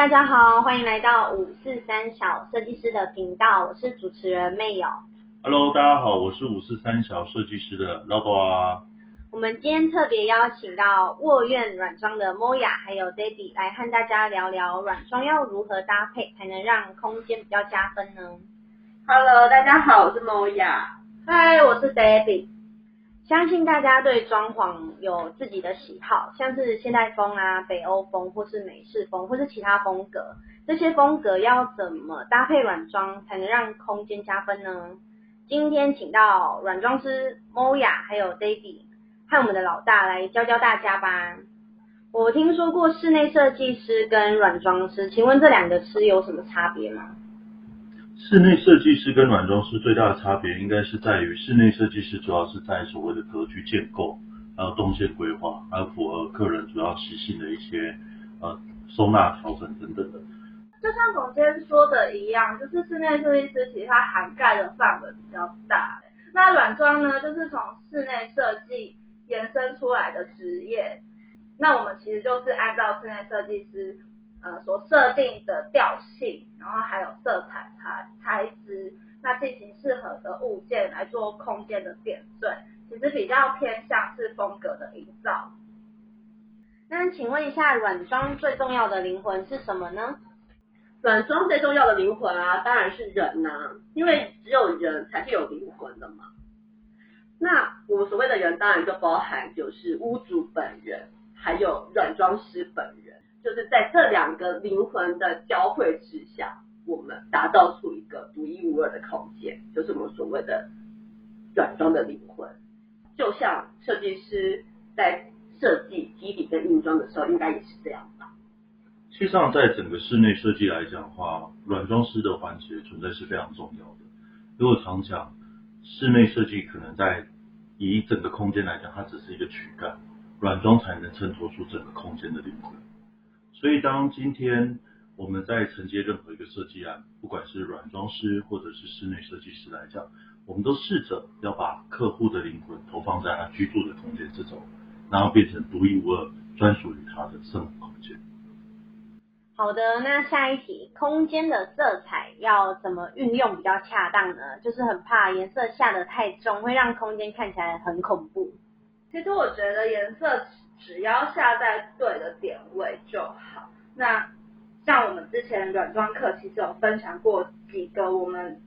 大家好，欢迎来到五四三小设计师的频道，我是主持人妹友。Hello，大家好，我是五四三小设计师的老狗啊。我们今天特别邀请到沃苑软装的 Moya 还有 Debbie 来和大家聊聊软装要如何搭配才能让空间比较加分呢？Hello，大家好，我是 Moya。嗨，我是 Debbie。相信大家对装潢有自己的喜好，像是现代风啊、北欧风，或是美式风，或是其他风格。这些风格要怎么搭配软装才能让空间加分呢？今天请到软装师 Moya 还有 Debbie 和我们的老大来教教大家吧。我听说过室内设计师跟软装师，请问这两个师有什么差别吗？室内设计师跟软装师最大的差别，应该是在于室内设计师主要是在所谓的格局建构，还有动线规划，还有符合客人主要习性的一些呃收纳调整等等的。就像总监说的一样，就是室内设计师其实它涵盖的范围比较大。那软装呢，就是从室内设计延伸出来的职业。那我们其实就是按照室内设计师呃所设定的调性，然后还有色彩材材质，那进行适合的物件来做空间的点缀，其实比较偏向是风格的营造。那请问一下，软装最重要的灵魂是什么呢？软装最重要的灵魂啊，当然是人呐、因为只有人才是有灵魂的嘛。那我们所谓的人，当然就包含就是屋主本人，还有软装师本人，就是在这两个灵魂的交汇之下，我们打造出一个独一无二的空间，就是我们所谓的软装的灵魂。就像设计师在设计基底跟硬装的时候，应该也是这样吧。实际上，在整个室内设计来讲的话，软装师的环节存在是非常重要的。如果常讲室内设计，可能在以整个空间来讲，它只是一个躯干，软装才能衬托出整个空间的灵魂。所以，当今天我们在承接任何一个设计案，不管是软装师或者是室内设计师来讲，我们都试着要把客户的灵魂投放在他居住的空间之中，然后变成独一无二、专属于他的生活空间。好的，那下一题，空间的色彩要怎么运用比较恰当呢？就是很怕颜色下的太重，会让空间看起来很恐怖。其实我觉得颜色只要下在对的点位就好。那像我们之前软装课其实有分享过几个我们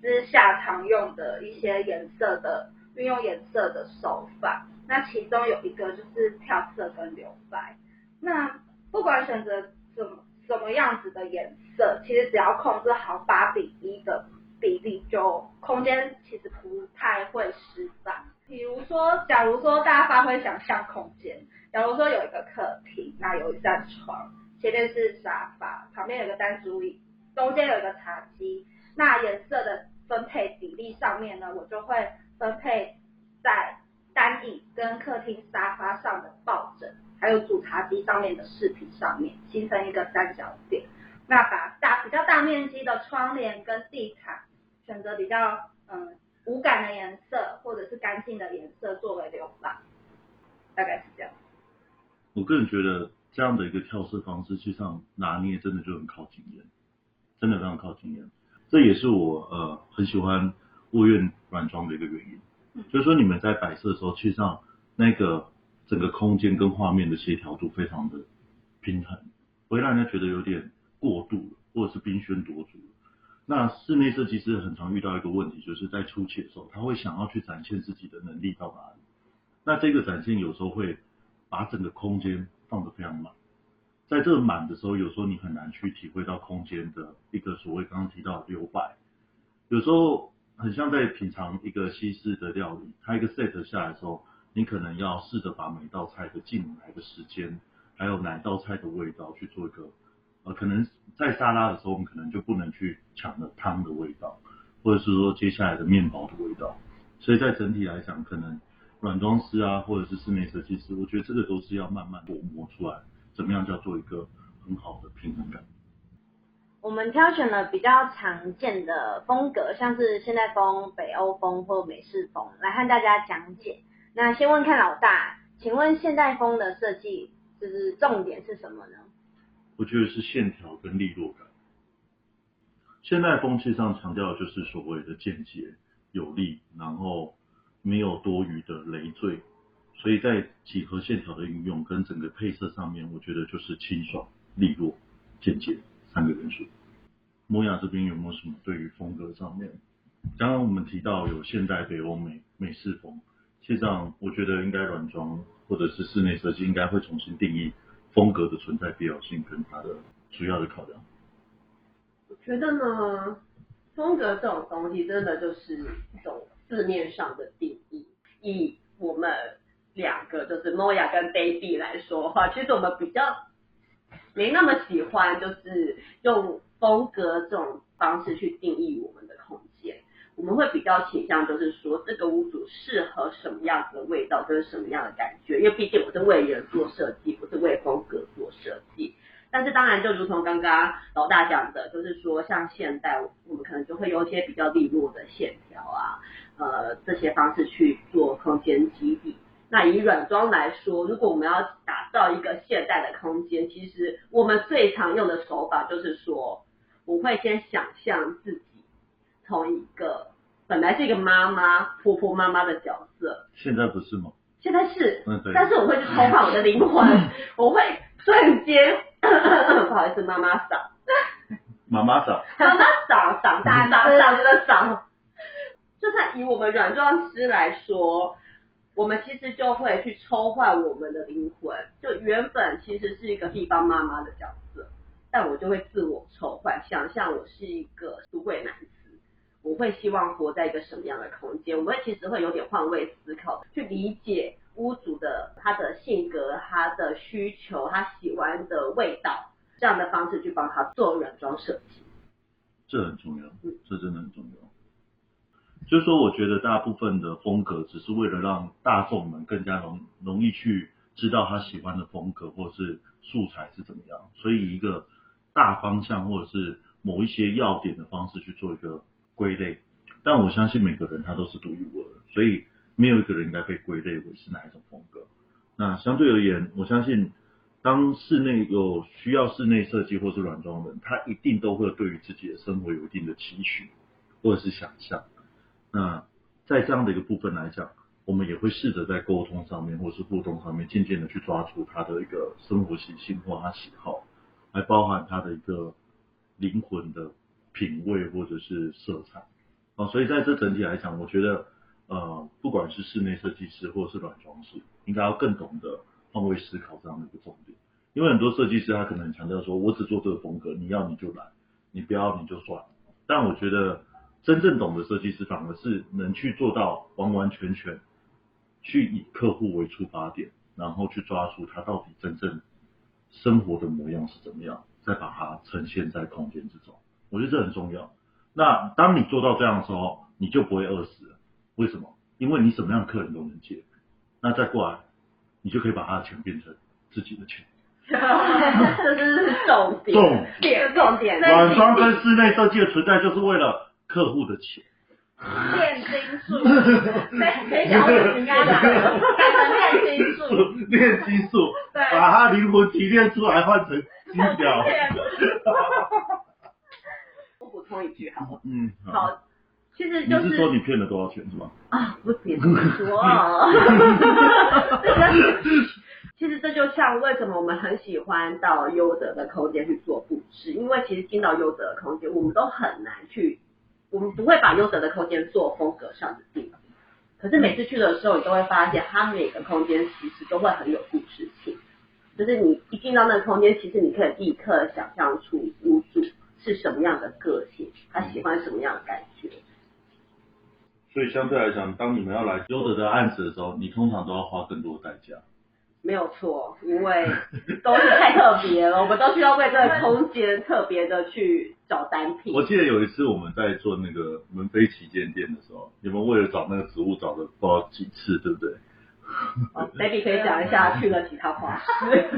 私下常用的一些颜色的运用颜色的手法。那其中有一个就是跳色跟留白。那不管选择怎么什么样子的颜色，其实只要控制好八比一的比例，就空间其实不太会失败。比如说，假如说大家发挥想象空间，假如说有一个客厅，那有一扇床，前面是沙发，旁边有个单主椅，中间有一个茶几，那颜色的分配比例上面呢，我就会分配在单椅跟客厅沙发上的抱枕，还有主茶几上面的饰品上面，形成一个三角点。那把大比较大面积的窗帘跟地毯选择比较嗯无感的颜色或者是干净的颜色作为留白，大概是这样。我个人觉得这样的一个跳色方式，实际上拿捏真的就很靠经验，真的非常靠经验。这也是我呃很喜欢物院软装的一个原因，就是说你们在摆设的时候，其实上那个整个空间跟画面的协调度非常的平衡，不会让人家觉得有点过度了，或者是冰宣夺主了。那室内设计师很常遇到一个问题，就是在初期的时候，他会想要去展现自己的能力到哪里。那这个展现有时候会把整个空间放得非常满，在这个满的时候，有时候你很难去体会到空间的一个所谓刚刚提到的留白。有时候很像在品尝一个西式的料理，它一个 set 下来的时候，你可能要试着把每道菜的进来的时间，还有哪道菜的味道去做一个呃，可能在沙拉的时候，我们可能就不能去抢了汤的味道，或者是说接下来的面包的味道。所以在整体来讲，可能软装师啊，或者是室内设计师，我觉得这个都是要慢慢琢磨出来，怎么样叫做一个很好的平衡感。我们挑选了比较常见的风格，像是现代风、北欧风或美式风，来和大家讲解。那先问看老大，请问现代风的设计就是重点是什么呢？我觉得是线条跟利落感。现代风气上强调的就是所谓的简洁有力，然后没有多余的累赘，所以在几何线条的运用跟整个配色上面，我觉得就是清爽、利落、简洁三个元素。摩雅这边有没有什么对于风格上面？刚刚我们提到有现代北欧美美式风，实际上我觉得应该软装或者是室内设计应该会重新定义风格的存在必要性跟它的主要的考量。我觉得呢，风格这种东西真的就是一种字面上的定义。以我们两个就是 Moya 跟 Baby 来说的话，其实我们比较没那么喜欢就是用风格这种方式去定义我们的空间。我们会比较倾向就是说，这个屋主适合什么样子的味道跟什么样的感觉，因为毕竟我是为人做设计，不是为风格做设计。但是当然，就如同刚刚老大讲的，就是说像现代，我们可能就会有一些比较利落的线条啊，呃，这些方式去做空间基地。那以软装来说，如果我们要打造一个现代的空间，其实我们最常用的手法就是说，我会先想象自己从一个本来是一个妈妈、婆婆妈妈的角色，现在不是吗？现在是，嗯，对。但是我会去偷换我的灵魂，我会瞬间。不好意思，妈妈嗓，妈妈嗓，妈妈嗓嗓大嗓嗓子的嗓。以我们软装师来说，我们其实就会去抽换我们的灵魂。就原本其实是一个地方妈妈的角色，但我就会自我抽换，想象我是一个都会男子，我会希望活在一个什么样的空间？我会其实会有点换位思考，去理解。屋主的他的性格、他的需求、他喜欢的味道，这样的方式去帮他做软装设计，这很重要，这真的很重要。就是说，我觉得大部分的风格只是为了让大众们更加容容易去知道他喜欢的风格或者是素材是怎么样，所以一个大方向或者是某一些要点的方式去做一个归类。但我相信每个人他都是独一无二的，所以。没有一个人应该被归类为是哪一种风格。那相对而言，我相信当室内有需要室内设计或是软装的人，他一定都会对于自己的生活有一定的期许或者是想象。那在这样的一个部分来讲，我们也会试着在沟通上面或是互动上面，渐渐的去抓住他的一个生活习性或他喜好，来包含他的一个灵魂的品味或者是色彩。哦，所以在这整体来讲，我觉得。呃，不管是室内设计师或者是软装师，应该要更懂得换位思考这样的一个重点。因为很多设计师他可能很强调说，我只做这个风格，你要你就来，你不要你就算。但我觉得真正懂得设计师，反而是能去做到完完全全去以客户为出发点，然后去抓住他到底真正生活的模样是怎么样，再把它呈现在空间之中。我觉得这很重要。那当你做到这样的时候，你就不会饿死了。为什么？因为你什么样的客人都能接，那再过来，你就可以把他的钱变成自己的钱。这是重点，重点，重点。软装跟室内设计的存在，就是为了客户的钱。炼金术，没没讲应该讲，改成炼金术。炼金术，把他灵魂提炼出来，换成金条。我补充一句，好。嗯，好。其实就是说你骗了多少钱是吧？啊，不别这么说。其实这就像为什么我们很喜欢到优德的空间去做布置，因为其实进到优德的空间，我们都很难去，我们不会把优德的空间做风格上的定义。可是每次去的时候，你都会发现，它每个空间其实都会很有故事性。就是你一进到那个空间，其实你可以立刻想象出屋主是什么样的个性，他喜欢什么样的感觉。所以相对来讲，当你们要来优德的案子的时候，你通常都要花更多代价。没有错，因为 都是太特别了，我们都需要为这个空间特别的去找单品。我记得有一次我们在做那个门飞旗舰店的时候，你们为了找那个植物找了不知道几次，对不对？Baby 可以讲一下 去了其他花市。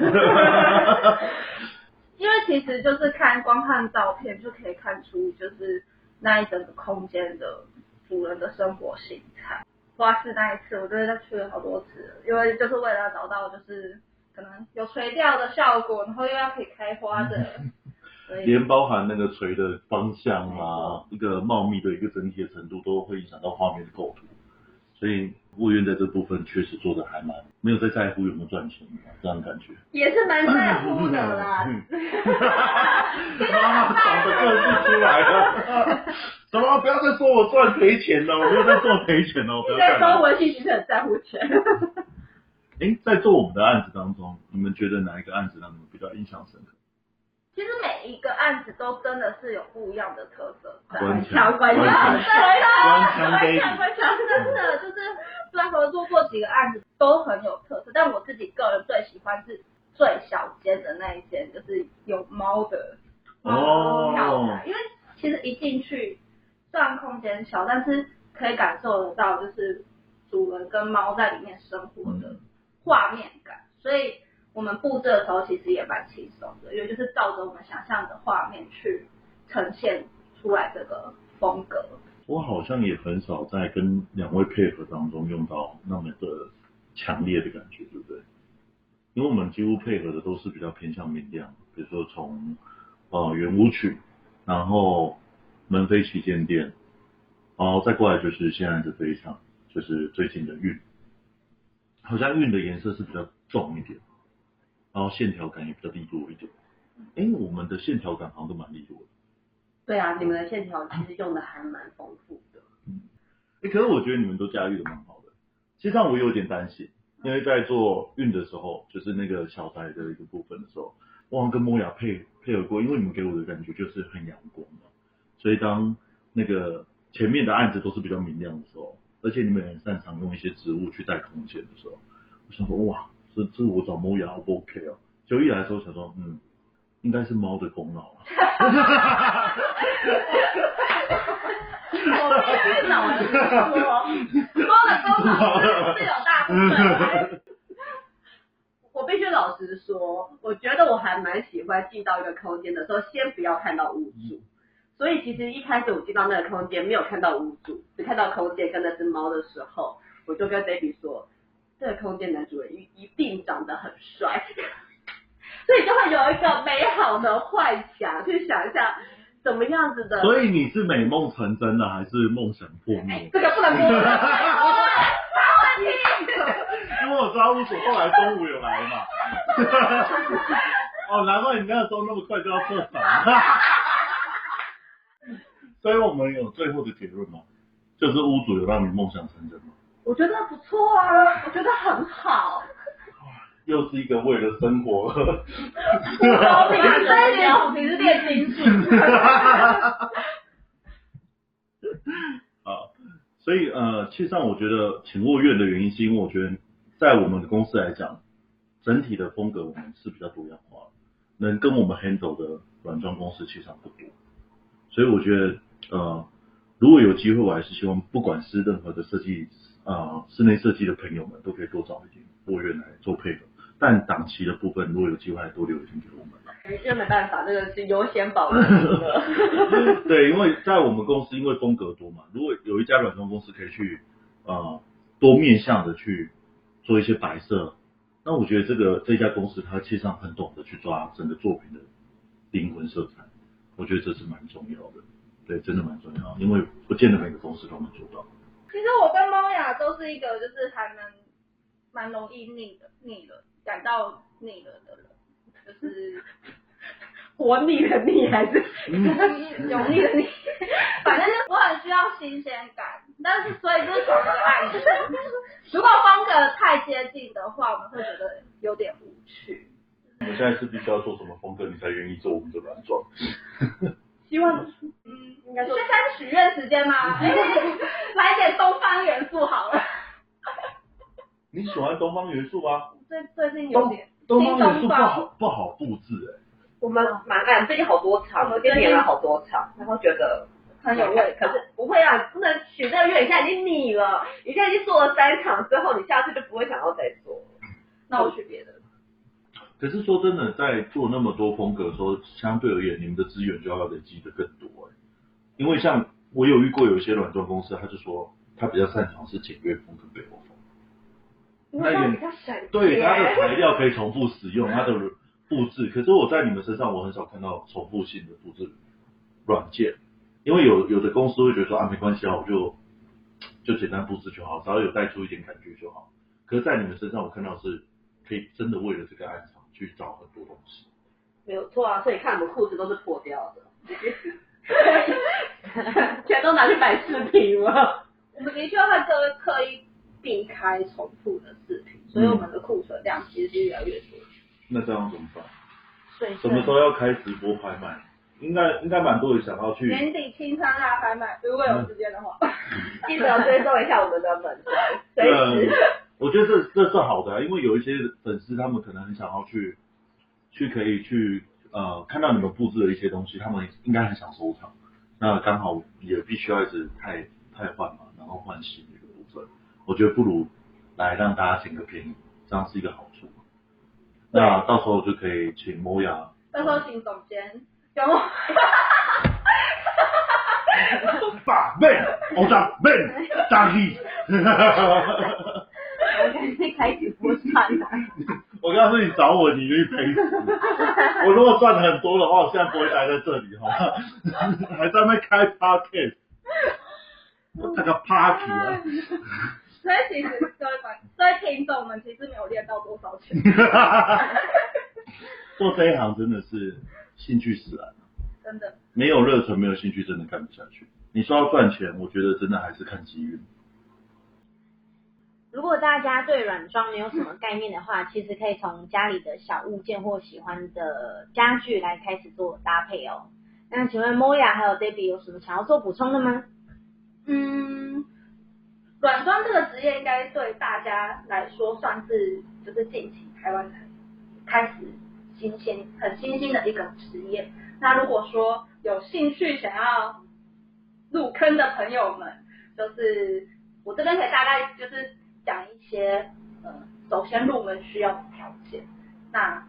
因为其实就是看光看照片就可以看出，就是那一整个空间的。主人的生活形态，花市那一次，我真的去了好多次，因为就是为了找到就是可能有垂钓的效果，然后又要可以开花的，连包含那个垂的方向啊，一个茂密的一个整体的程度，都会影响到画面的构图。所以物院在这部分确实做的还蛮没有在在乎有没有赚钱这样的感觉。也是蛮在乎的啦。嗯 妈妈长得更不出来了。什么？不要再说我赚赔钱了，我没有在做赔钱哦，不要在中这样。文系其实很在乎钱。哎，在做我们的案子当中，你们觉得哪一个案子让你们比较印象深刻？其实每一个案子都真的是有不一样的特色在。关强关关强枪关枪 baby，真的就是虽然合作过几个案子都很有特色，但我自己个人最喜欢是最小间的那一间，就是有猫的哦跳台，因为其实一进去虽然空间小，但是可以感受得到就是主人跟猫在里面生活的嗯画面感，所以我们布置的时候其实也蛮轻松的，因为就是照着我们想象的画面去呈现出来这个风格。我好像也很少在跟两位配合当中用到那么的强烈的感觉，对不对？因为我们几乎配合的都是比较偏向明亮，比如说从呃圆舞曲，然后门飞旗舰店，然后再过来就是现在的这一场，就是最近的运，好像运的颜色是比较重一点，然后线条感也比较利落一点。哎，我们的线条感好像都蛮利落的。对啊，你们的线条其实用的还蛮丰富的。欸，可是我觉得你们都驾驭的蛮好的。其实上我有点担心，因为在做运的时候，就是那个小宅的一个部分的时候，我好像跟莫雅配配合过，因为你们给我的感觉就是很阳光嘛，所以当那个前面的案子都是比较明亮的时候，而且你们很擅长用一些植物去带空间的时候，我想说哇，这这我找莫雅 O 不 OK 哦？就一来的时候想说，嗯，应该是猫的功劳啊。我必须老实说，猫的功劳是有大部分。我必须老实说，我觉得我还蛮喜欢进到一个空间的时候，先不要看到屋主。所以其实一开始我进到那个空间，没有看到屋主，只看到空间跟那只猫的时候，我就跟 Baby 说，这个空间男主人一一定长得很帅，所以就会有一个美好的幻想，去想一下怎么样子的。所以你是美梦成真了，还是梦想破灭？这个不能播。因为我知道乌索后来中午有来嘛。哦，难怪你那个时候那么快就要撤场。所以我们有最后的结论吗？就是屋主有让你梦想成真吗？我觉得不错啊，我觉得很好。又是一个为了生活而我们这一节主题是炼金术。啊，所以呃，其实上我觉得请卧院的原因，是因为我觉得在我们的公司来讲，整体的风格我们是比较多样化的，能跟我们 handle 的软装公司其实上不多，所以我觉得呃，如果有机会，我还是希望不管是任何的设计啊、呃室内设计的朋友们，都可以多找一点卧院来做配合，但档期的部分，如果有机会，还多留一点给我们啦。这没办法，这个是优先保留的。对，因为在我们公司，因为风格多嘛，如果有一家软装公司可以去呃多面向的去做一些摆设，那我觉得这个这家公司它其实上很懂得去抓整个作品的灵魂色彩，我觉得这是蛮重要的，对，真的蛮重要，因为不见得每个公司都能做到。其实我跟猫雅都是一个就是还蛮蛮容易腻的腻了，感到腻了的人，就是 活腻的腻还是 油腻的腻，反正就我很需要新鲜感，但是所以就是同一个案子，如果风格太接近的话，我们会觉得有点无趣。我们现在是必须要做什么风格，你才愿意做我们的软装？希望来 点东方元素好了。你喜欢东方元素吗？最最近有点东方元素不好不好布置哎、我们蛮爱，最近好多场，我们今年演了好多场，然后觉得很有味可是不会啊，不能许这个愿，你现在已经腻了，你现在已经做了三场之后，你下次就不会想要再做了。那我去别的。可是说真的，在做那么多风格的时候，相对而言，你们的资源就要累积的更多哎。因为像我有遇过有一些软装公司，他就说他比较擅长是简约风跟北欧风，它有点比较省对它的材料可以重复使用，它的布置。可是我在你们身上，我很少看到重复性的布置软件，因为有有的公司会觉得说啊没关系啊，我就就简单布置就好，只要有带出一点感觉就好。可是，在你们身上，我看到是可以真的为了这个暗场去找很多东西。没有错啊，所以看我们裤子都是破掉的，全都拿去摆视频了。我们的确会刻刻意避开重复的饰品，所以我们的库存量其实是越来越多。那这样怎么办？水什么时候要开直播拍卖？应该应该蛮多人想要去。年底清仓大拍卖，如果有时间的话，记得追踪一下我们的粉丝，随对时。我觉得这这是好的啊，因为有一些粉丝他们可能很想要去去可以去呃看到你们布置的一些东西，他们应该很想收藏。那刚好也必须要一直太太换嘛，然后换新的一个部分。我觉得不如来让大家捡个便宜，这样是一个好处。那到时候就可以请摩雅，到时候请总监跟我。爸 man，偶像 man，大力。我开直播算了。我告诉你找我，你愿意赔死。我如果赚很多的话，我现在不会待在这里，好吗？还在那边开 podcast，我这个 party 啊！所以其实各位观，所以听众们其实没有练到多少钱，做这一行真的是兴趣使然，真的。没有热忱，没有兴趣，真的干不下去。你说要赚钱，我觉得真的还是看机遇。如果大家对软装没有什么概念的话，其实可以从家里的小物件或喜欢的家具来开始做搭配哦。那请问 Moya 还有 Debbie 有什么想要做补充的吗？嗯，软装这个职业应该对大家来说算是就是近期台湾开始新鲜、很新兴的一个职业。那如果说有兴趣想要入坑的朋友们，就是我这边可以大概就是讲一些呃，首先入门需要的条件。那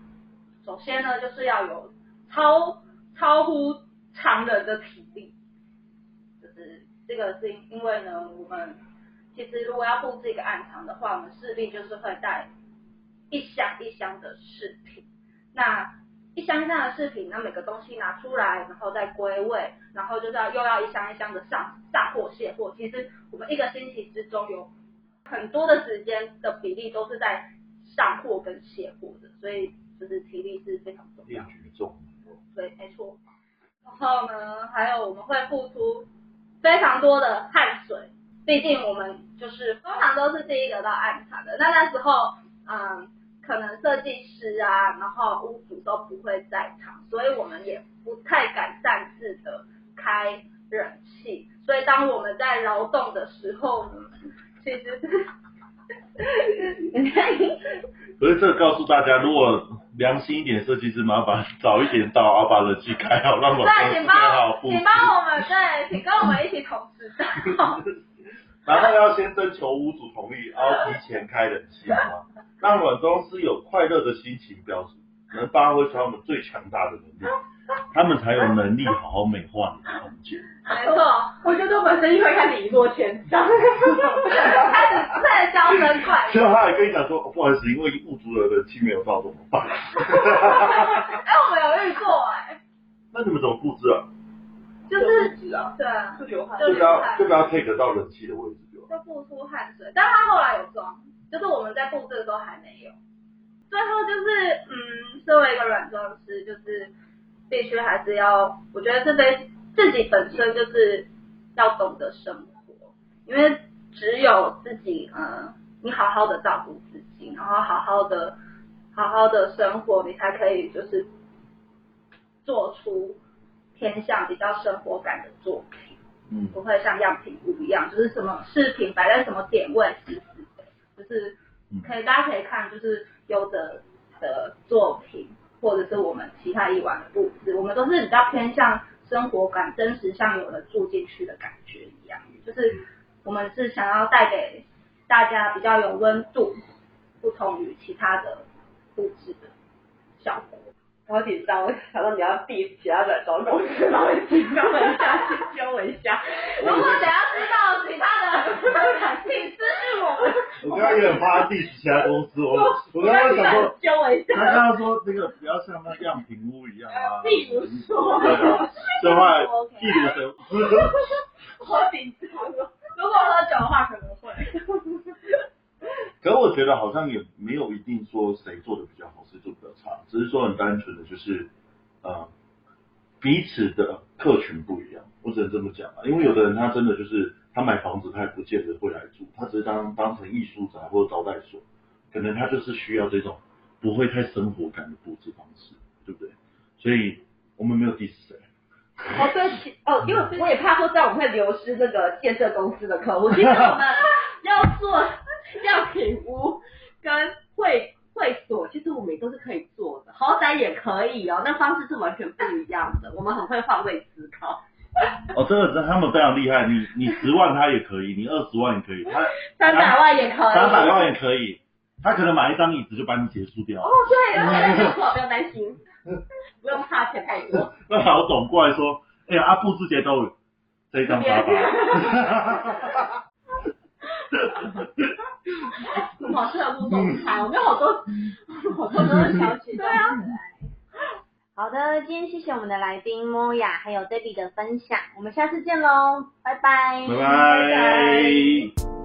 首先呢，就是要有超超乎常人的体力，就是这个是因为呢，我们其实如果要布置一个暗场的话，我们势必就是会带一箱一箱的饰品。那一箱一箱的饰品，那每个东西拿出来，然后再归位，然后就是要又要一箱一箱的上上货卸货。其实我们一个星期之中有很多的时间的比例都是在上货跟卸货的，所以就是体力是非常重要。举重，对，没错。然后呢，还有我们会付出非常多的汗水，毕竟我们就是通常都是第一个到暗场的。那那时候，嗯，可能设计师啊，然后屋主都不会在场，所以我们也不太敢擅自的开冷气。所以当我们在劳动的时候呢，其实是。可是这个告诉大家，如果良心一点，设计师麻烦早一点到，啊，把冷气开好，让我们对，请帮好请。帮我们对，请跟我们一起同时到。然后要先征求屋主同意，然后提前开冷气，好吗？让软装师有快乐的心情，表示能发挥出他们最强大的能力，他们才有能力好好美化你的空间。没错，我觉得我们生意会开始一落千丈。开始开始娇生快最养。后他还跟你讲说，哦不好意思，因为物主的人气没有到，怎么办？哎，我们有遇过哎，那你们怎么布置啊？就是啊，对啊，就流汗。就就不要就不要 take 到人气的位置就。就付出汗水，但他后来有装，就是我们在布置的时候还没有。最后就是，嗯，身为一个软装师，就是必须还是要，我觉得这非自己本身就是要懂得生活，因为只有自己，嗯，你好好的照顾自己，然后好好的好好的生活，你才可以就是做出偏向比较生活感的作品。嗯，不会像样品屋一样，就是什么饰品摆在什么点位死死的，就是可以大家可以看，就是有的的作品，或者是我们其他以往的布置，我们都是比较偏向生活感，真实像有的住进去的感觉一样，就是我们是想要带给大家比较有温度，不同于其他的布置的效果。我好紧张，我想到你要 diss 其他软装公司，然后紧张了一下，先教我一下。如果想要知道其他的，请私信我。我刚刚也很怕他 diss 其他公司，我我刚刚想说，揪我一他下。刚刚说这个不要像那样品屋一样啊，例如说对啊，所以后来例如说，好紧张哦。如果喝酒的话，可能会。可是我觉得好像也没有一定说谁做的只是说很单纯的就是，呃，彼此的客群不一样，我只能这么讲啊。因为有的人他真的就是他买房子，他也不见得会来住，他只是当当成艺术宅或者招待所，可能他就是需要这种不会太生活感的布置方式，对不对？所以我们没有 diss 谁。哦，对，哦，因为我也怕说这样我们会流失这个建设公司的客户。其实我们要做样品屋跟会会所，其实我们也都是可以做的，豪宅也可以哦，那方式是完全不一样的。我们很会换位思考。哦，真的，他们非常厉害。你你十万他也可以，你二十万也可以，他 三百万也可以，三百万也可以，他可能买一张椅子就把你结束掉。哦，对，没错，不用担心，不用怕钱太多。那老总过来说，哎呀，阿布之前都有这一张沙发。我们好适合录总裁，我们有好多好多都是小姐。对啊。好的，今天谢谢我们的来宾莫雅还有 Debbie 的分享，我们下次见喽，拜拜。拜拜。